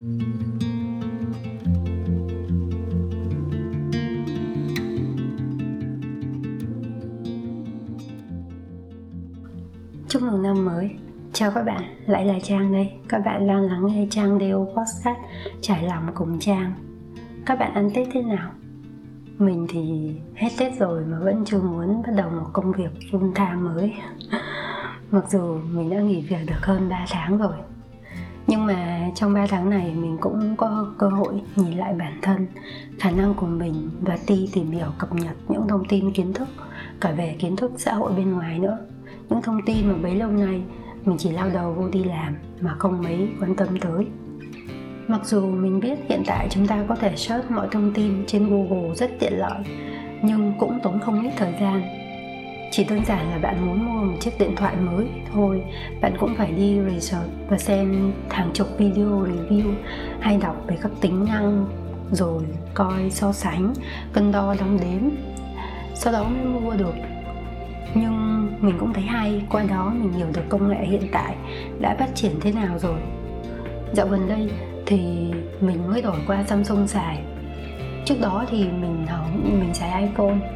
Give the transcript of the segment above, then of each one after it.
Chúc mừng năm mới. Chào các bạn, lại là Trang đây. Các bạn đang lắng nghe Trang Đeo Podcast Trải lòng cùng Trang. Các bạn ăn Tết thế nào? Mình thì hết Tết rồi mà vẫn chưa muốn bắt đầu một công việc full time mới. Mặc dù mình đã nghỉ việc được hơn 3 tháng rồi nhưng mà trong 3 tháng này mình cũng có cơ hội nhìn lại bản thân, khả năng của mình và ti tìm hiểu, cập nhật những thông tin kiến thức, cả về kiến thức xã hội bên ngoài nữa. Những thông tin mà bấy lâu nay mình chỉ lao đầu vô đi làm mà không mấy quan tâm tới. Mặc dù mình biết hiện tại chúng ta có thể search mọi thông tin trên google rất tiện lợi, nhưng cũng tốn không ít thời gian chỉ đơn giản là bạn muốn mua một chiếc điện thoại mới thôi. Bạn cũng phải đi research và xem hàng chục video review hay đọc về các tính năng rồi coi so sánh, cân đo đong đếm. Sau đó mới mua được. Nhưng mình cũng thấy hay, qua đó mình hiểu được công nghệ hiện tại đã phát triển thế nào rồi. Dạo gần đây thì mình mới đổi qua Samsung xài trước đó thì mình mình xài iPhone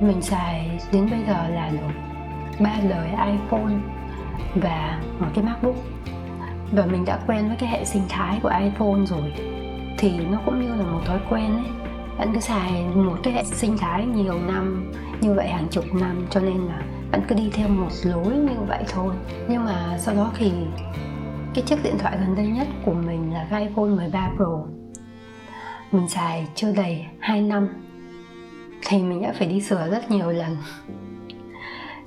mình xài đến bây giờ là được ba đời iPhone và một cái MacBook. Và mình đã quen với cái hệ sinh thái của iPhone rồi. Thì nó cũng như là một thói quen ấy. Bạn cứ xài một cái hệ sinh thái nhiều năm, như vậy hàng chục năm, cho nên là bạn cứ đi theo một lối như vậy thôi. Nhưng mà sau đó thì cái chiếc điện thoại gần đây nhất của mình là cái iPhone 13 Pro. Mình xài chưa đầy 2 năm thì mình đã phải đi sửa rất nhiều lần.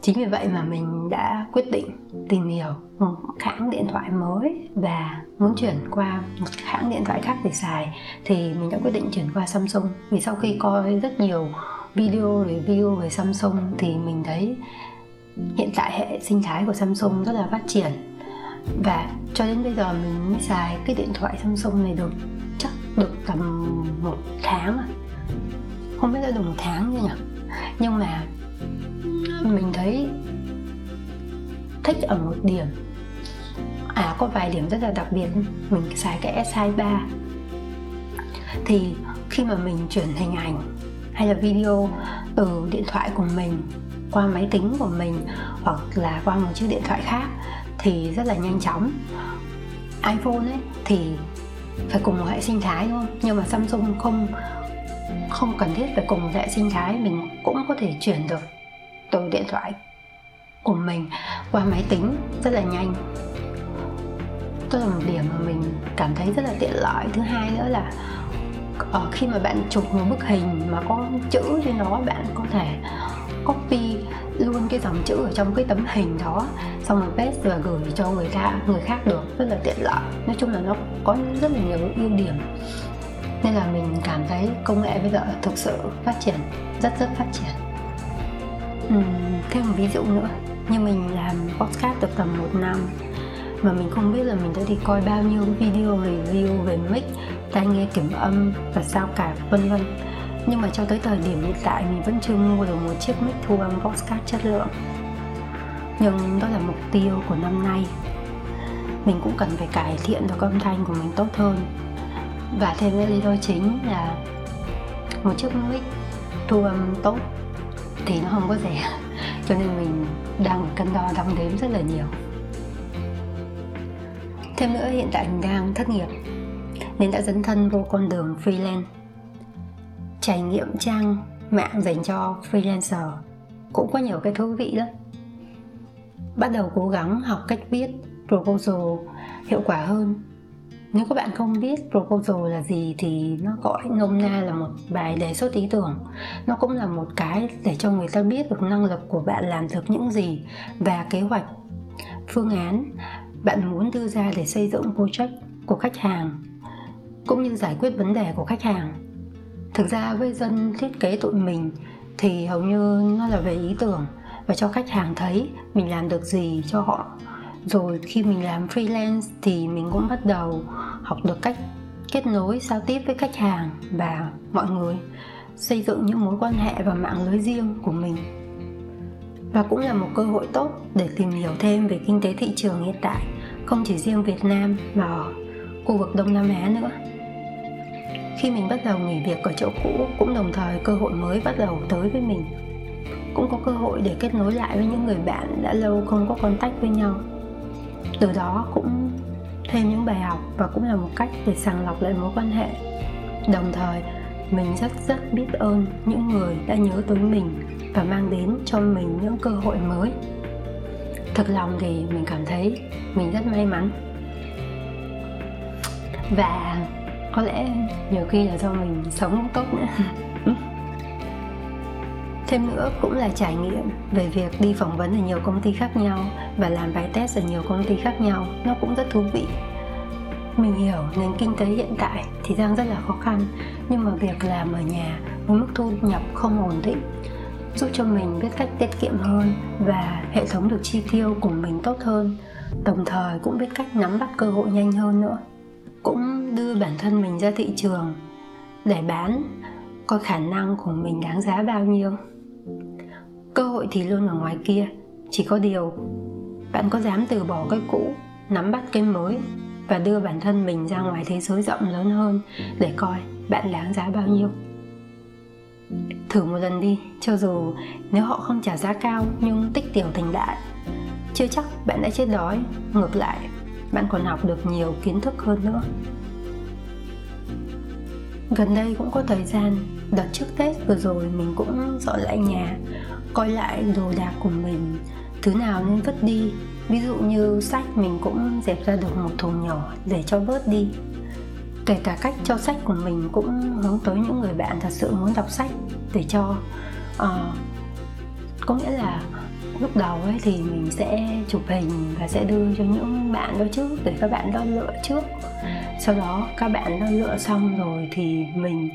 Chính vì vậy mà mình đã quyết định tìm hiểu một hãng điện thoại mới và muốn chuyển qua một hãng điện thoại khác để xài. Thì mình đã quyết định chuyển qua Samsung. Vì sau khi coi rất nhiều video review về Samsung thì mình thấy hiện tại hệ sinh thái của Samsung rất là phát triển. Và cho đến bây giờ mình mới xài cái điện thoại Samsung này được, chắc được tầm một tháng rồi không biết đã được một tháng chưa nhỉ? Nhưng mà mình thấy thích ở một điểm. À có vài điểm rất là đặc biệt. Mình xài cái S23 thì khi mà mình chuyển hình ảnh hay là video từ điện thoại của mình qua máy tính của mình hoặc là qua một chiếc điện thoại khác thì rất là nhanh chóng. iPhone ấy thì phải cùng một hệ sinh thái đúng không nhưng mà Samsung không không cần thiết phải cùng hệ sinh thái mình cũng có thể chuyển được từ điện thoại của mình qua máy tính rất là nhanh. Đó là một điểm mà mình cảm thấy rất là tiện lợi. Thứ hai nữa là ở khi mà bạn chụp một bức hình mà có chữ trên đó, bạn có thể copy luôn cái dòng chữ ở trong cái tấm hình đó, xong rồi paste và gửi cho người ta người khác được. Rất là tiện lợi. Nói chung là nó có rất là nhiều ưu điểm nên là mình cảm thấy công nghệ bây giờ thực sự phát triển rất rất phát triển. Uhm, thêm một ví dụ nữa. Như mình làm podcast được tầm một năm mà mình không biết là mình đã đi coi bao nhiêu video review về mic tai nghe kiểm âm và sao cả vân vân. Nhưng mà cho tới thời điểm hiện tại mình vẫn chưa mua được một chiếc mic thu âm podcast chất lượng. Nhưng đó là mục tiêu của năm nay. Mình cũng cần phải cải thiện được âm thanh của mình tốt hơn và thêm cái lý do chính là một chiếc mic thu âm tốt thì nó không có rẻ. Cho nên mình đang cân đo đong đếm rất là nhiều. Thêm nữa, hiện tại mình đang thất nghiệp nên đã dấn thân vô con đường freelance. Trải nghiệm trang mạng dành cho freelancer cũng có nhiều cái thú vị lắm. Bắt đầu cố gắng học cách viết proposal hiệu quả hơn nếu các bạn không biết proposal là gì thì nó gọi nôm na là một bài đề xuất ý tưởng. Nó cũng là một cái để cho người ta biết được năng lực của bạn làm được những gì và kế hoạch, phương án bạn muốn đưa ra để xây dựng project của khách hàng, cũng như giải quyết vấn đề của khách hàng. Thực ra với dân thiết kế tụi mình thì hầu như nó là về ý tưởng và cho khách hàng thấy mình làm được gì cho họ rồi khi mình làm freelance thì mình cũng bắt đầu học được cách kết nối, giao tiếp với khách hàng và mọi người, xây dựng những mối quan hệ và mạng lưới riêng của mình. Và cũng là một cơ hội tốt để tìm hiểu thêm về kinh tế thị trường hiện tại, không chỉ riêng Việt Nam mà khu vực Đông Nam Á nữa. Khi mình bắt đầu nghỉ việc ở chỗ cũ cũng đồng thời cơ hội mới bắt đầu tới với mình. Cũng có cơ hội để kết nối lại với những người bạn đã lâu không có contact với nhau từ đó cũng thêm những bài học và cũng là một cách để sàng lọc lại mối quan hệ. Đồng thời, mình rất rất biết ơn những người đã nhớ tới mình và mang đến cho mình những cơ hội mới. Thật lòng thì mình cảm thấy mình rất may mắn. Và có lẽ nhiều khi là do mình sống tốt nữa. Thêm nữa cũng là trải nghiệm về việc đi phỏng vấn ở nhiều công ty khác nhau và làm bài test ở nhiều công ty khác nhau, nó cũng rất thú vị. Mình hiểu nền kinh tế hiện tại thì đang rất là khó khăn, nhưng mà việc làm ở nhà với mức thu nhập không ổn định giúp cho mình biết cách tiết kiệm hơn và hệ thống được chi tiêu của mình tốt hơn, đồng thời cũng biết cách nắm bắt cơ hội nhanh hơn nữa. Cũng đưa bản thân mình ra thị trường để bán, coi khả năng của mình đáng giá bao nhiêu. Cơ hội thì luôn ở ngoài kia, chỉ có điều bạn có dám từ bỏ cái cũ, nắm bắt cái mới và đưa bản thân mình ra ngoài thế giới rộng lớn hơn để coi bạn đáng giá bao nhiêu? Thử một lần đi, cho dù nếu họ không trả giá cao nhưng tích tiểu thành đại, chưa chắc bạn đã chết đói. Ngược lại, bạn còn học được nhiều kiến thức hơn nữa. Gần đây cũng có thời gian, đợt trước tết vừa rồi mình cũng dọn lại nhà, coi lại đồ đạc của mình thứ nào nên vứt đi. Ví dụ như sách mình cũng dẹp ra được một thùng nhỏ để cho bớt đi. Kể cả cách cho sách của mình cũng hướng tới những người bạn thật sự muốn đọc sách để cho uh, có nghĩa là lúc đầu ấy thì mình sẽ chụp hình và sẽ đưa cho những bạn đó trước để các bạn đó lựa trước. Sau đó các bạn đó lựa xong rồi thì mình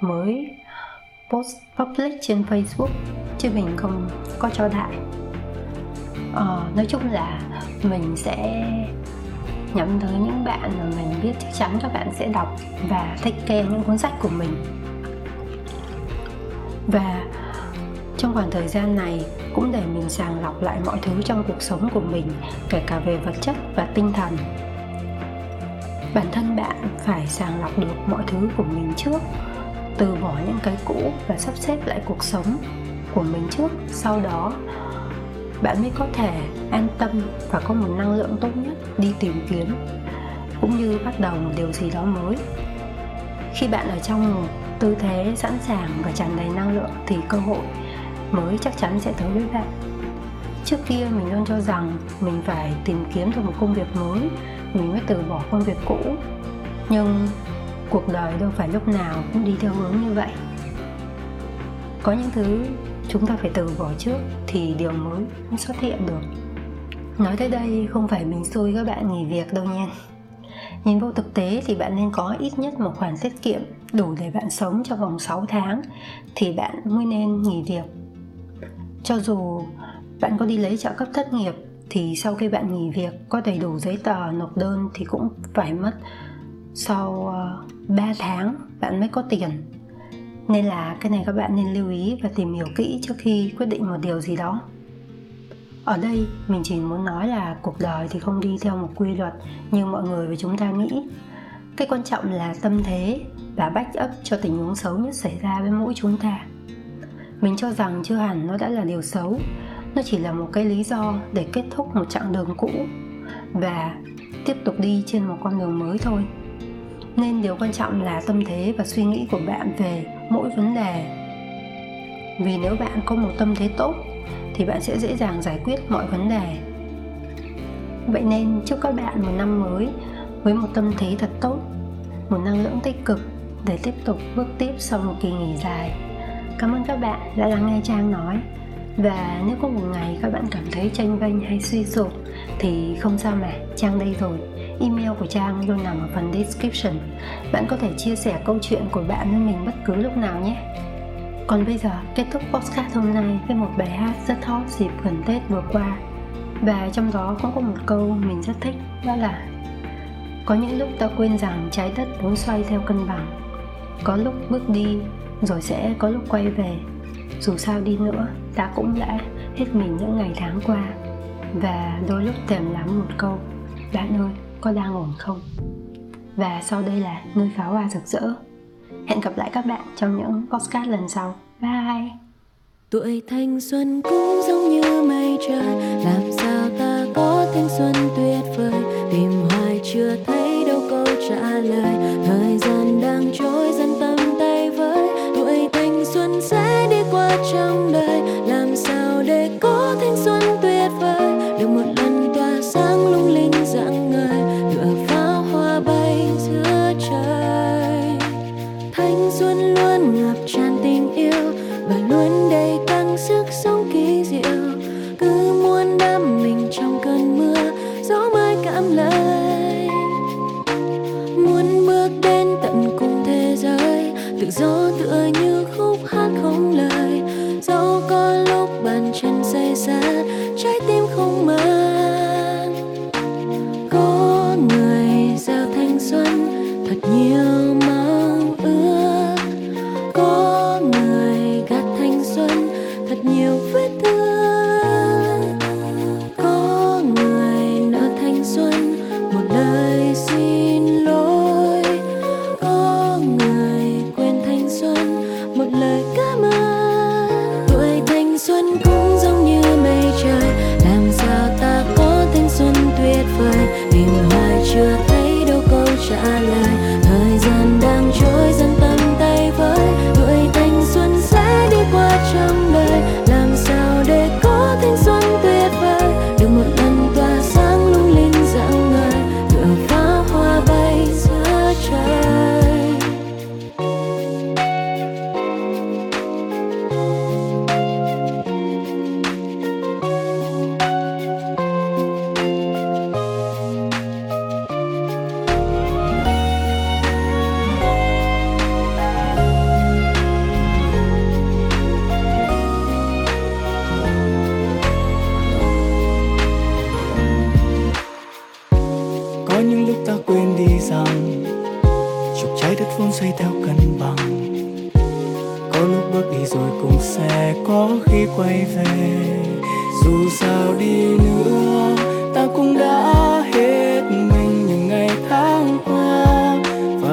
mới post public trên facebook chứ mình không có cho đại ờ, nói chung là mình sẽ nhắm tới những bạn mà mình biết chắc chắn các bạn sẽ đọc và thích kê những cuốn sách của mình. Và trong khoảng thời gian này cũng để mình sàng lọc lại mọi thứ trong cuộc sống của mình kể cả về vật chất và tinh thần. Bản thân bạn phải sàng lọc được mọi thứ của mình trước từ bỏ những cái cũ và sắp xếp lại cuộc sống của mình trước. Sau đó bạn mới có thể an tâm và có một năng lượng tốt nhất đi tìm kiếm, cũng như bắt đầu một điều gì đó mới. Khi bạn ở trong một tư thế sẵn sàng và tràn đầy năng lượng thì cơ hội mới chắc chắn sẽ tới với bạn. Trước kia mình luôn cho rằng mình phải tìm kiếm được một công việc mới, mình mới từ bỏ công việc cũ. Nhưng cuộc đời đâu phải lúc nào cũng đi theo hướng như vậy. Có những thứ chúng ta phải từ bỏ trước thì điều mới xuất hiện được. Nói tới đây, không phải mình xui các bạn nghỉ việc đâu nha. Nhìn vô thực tế thì bạn nên có ít nhất một khoản tiết kiệm đủ để bạn sống trong vòng 6 tháng thì bạn mới nên nghỉ việc. Cho dù bạn có đi lấy trợ cấp thất nghiệp thì sau khi bạn nghỉ việc, có đầy đủ giấy tờ, nộp đơn thì cũng phải mất sau ờ, 3 tháng bạn mới có tiền nên là cái này các bạn nên lưu ý và tìm hiểu kỹ trước khi quyết định một điều gì đó. Ở đây, mình chỉ muốn nói là cuộc đời thì không đi theo một quy luật như mọi người và chúng ta nghĩ. Cái quan trọng là tâm thế và bách ấp cho tình huống xấu nhất xảy ra với mỗi chúng ta. Mình cho rằng chưa hẳn nó đã là điều xấu. Nó chỉ là một cái lý do để kết thúc một chặng đường cũ và tiếp tục đi trên một con đường mới thôi. Nên điều quan trọng là tâm thế và suy nghĩ của bạn về mỗi vấn đề. Vì nếu bạn có một tâm thế tốt, thì bạn sẽ dễ dàng giải quyết mọi vấn đề. Vậy nên chúc các bạn một năm mới với một tâm thế thật tốt, một năng lượng tích cực để tiếp tục bước tiếp sau một kỳ nghỉ dài. Cảm ơn các bạn đã lắng nghe trang nói. Và nếu có một ngày các bạn cảm thấy tranh vênh hay suy sụp, thì không sao mà, trang đây rồi email của trang luôn nằm ở phần description. Bạn có thể chia sẻ câu chuyện của bạn với mình bất cứ lúc nào nhé. Còn bây giờ, kết thúc podcast hôm nay với một bài hát rất hot dịp gần Tết vừa qua. Và trong đó cũng có một câu mình rất thích, đó là Có những lúc ta quên rằng trái đất vốn xoay theo cân bằng. Có lúc bước đi, rồi sẽ có lúc quay về. Dù sao đi nữa, ta cũng đã hết mình những ngày tháng qua. Và đôi lúc tìm lắm một câu. Bạn ơi có đang ổn không? Và sau đây là nơi pháo hoa rực rỡ. Hẹn gặp lại các bạn trong những podcast lần sau. Bye! Tuổi thanh xuân cũng giống như mây trời. Làm sao ta có thanh xuân tuyệt vời? Tìm hoài chưa thấy đâu câu trả lời. Thời gian gió tựa như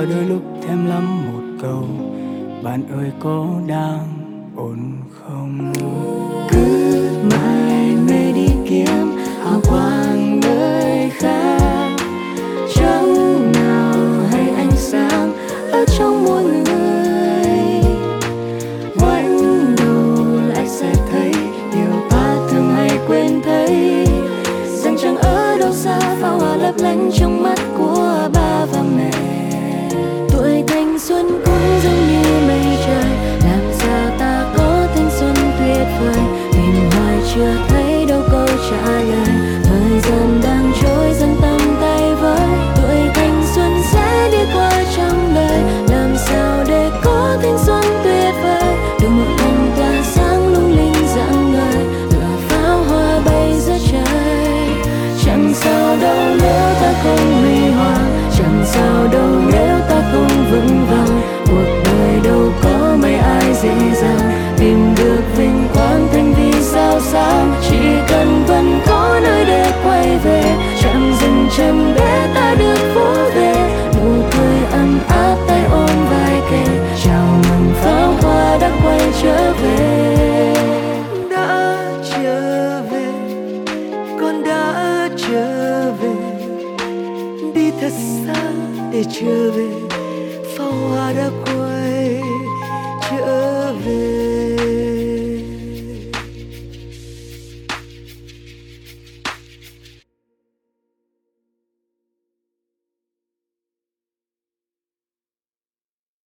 đôi lúc thêm lắm một câu, bạn ơi, có đang ổn không? Cứ mãi mê đi kiếm hào quang nơi khác chẳng nào hay ánh sáng ở trong muôn người. Ngoảnh đầu lại sẽ thấy điều ta thường hay quên thấy, rằng chẳng ở đâu xa pháo hoa lấp lánh trong mắt của chào đâu